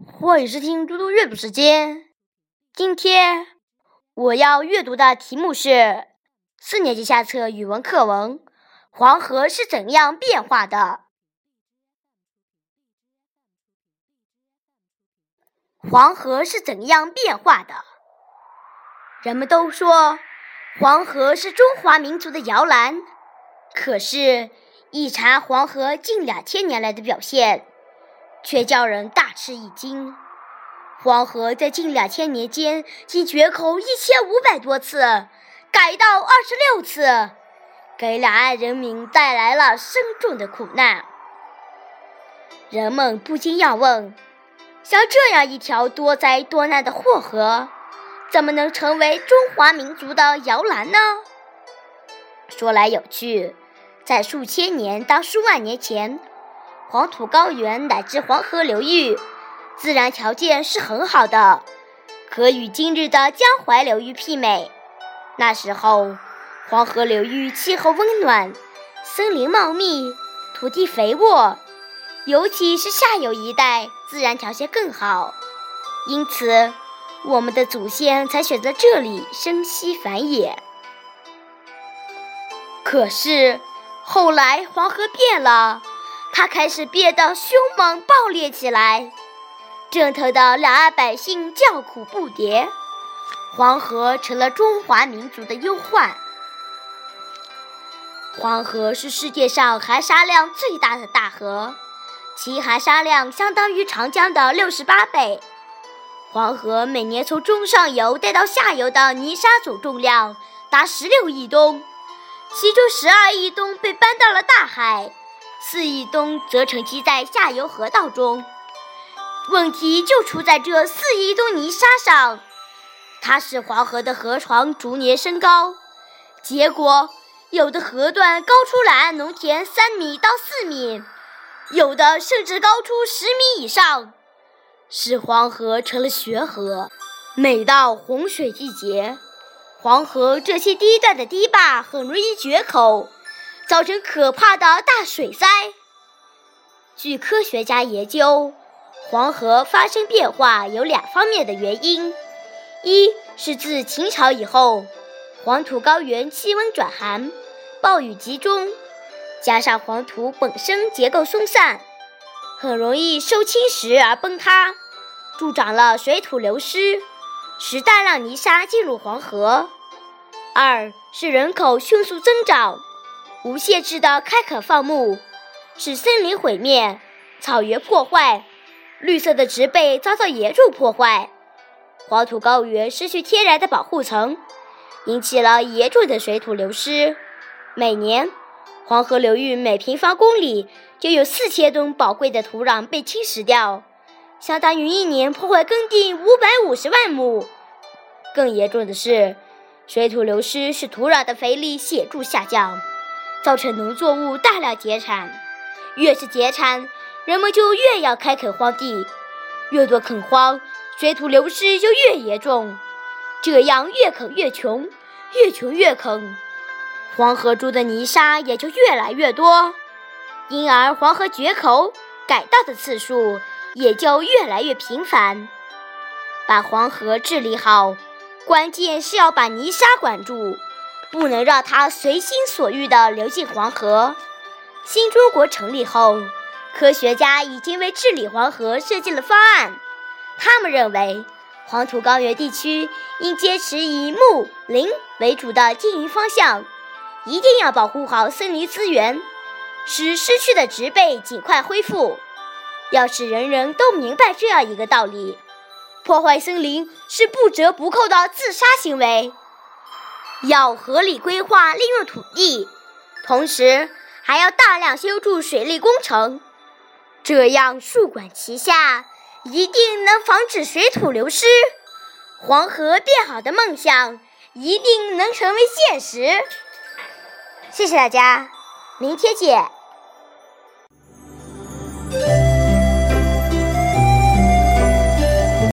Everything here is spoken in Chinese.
欢迎收听嘟嘟阅读时间。今天我要阅读的题目是四年级下册语文课文《黄河是怎样变化的》。黄河是怎样变化的？人们都说黄河是中华民族的摇篮，可是，一查黄河近两千年来的表现。却叫人大吃一惊。黄河在近两千年间经决口一千五百多次，改道二十六次，给两岸人民带来了深重的苦难。人们不禁要问：像这样一条多灾多难的祸河，怎么能成为中华民族的摇篮呢？说来有趣，在数千年到数万年前。黄土高原乃至黄河流域，自然条件是很好的，可与今日的江淮流域媲美。那时候，黄河流域气候温暖，森林茂密，土地肥沃，尤其是下游一带，自然条件更好。因此，我们的祖先才选择这里生息繁衍。可是，后来黄河变了。它开始变得凶猛暴烈起来，挣头的两岸百姓叫苦不迭，黄河成了中华民族的忧患。黄河是世界上含沙量最大的大河，其含沙量相当于长江的六十八倍。黄河每年从中上游带到下游的泥沙总重量达十六亿吨，其中十二亿吨被搬到了大海。四亿吨则沉积在下游河道中，问题就出在这四亿吨泥沙上，它使黄河的河床逐年升高，结果有的河段高出两岸农田三米到四米，有的甚至高出十米以上，使黄河成了悬河。每到洪水季节，黄河这些堤段的堤坝很容易决口。造成可怕的大水灾。据科学家研究，黄河发生变化有两方面的原因：一是自秦朝以后，黄土高原气温转寒，暴雨集中，加上黄土本身结构松散，很容易受侵蚀而崩塌，助长了水土流失，使大量泥沙进入黄河；二是人口迅速增长。无限制的开垦放牧，使森林毁灭、草原破坏、绿色的植被遭到严重破坏，黄土高原失去天然的保护层，引起了严重的水土流失。每年，黄河流域每平方公里就有四千吨宝贵的土壤被侵蚀掉，相当于一年破坏耕地五百五十万亩。更严重的是，水土流失使土壤的肥力显著下降。造成农作物大量减产，越是减产，人们就越要开垦荒地，越多垦荒，水土流失就越严重，这样越垦越穷，越穷越垦，黄河中的泥沙也就越来越多，因而黄河决口、改道的次数也就越来越频繁。把黄河治理好，关键是要把泥沙管住。不能让它随心所欲地流进黄河。新中国成立后，科学家已经为治理黄河设计了方案。他们认为，黄土高原地区应坚持以木林为主的经营方向，一定要保护好森林资源，使失去的植被尽快恢复。要使人人都明白这样一个道理：破坏森林是不折不扣的自杀行为。要合理规划利用土地，同时还要大量修筑水利工程，这样树管齐下，一定能防止水土流失，黄河变好的梦想一定能成为现实。谢谢大家，明天见。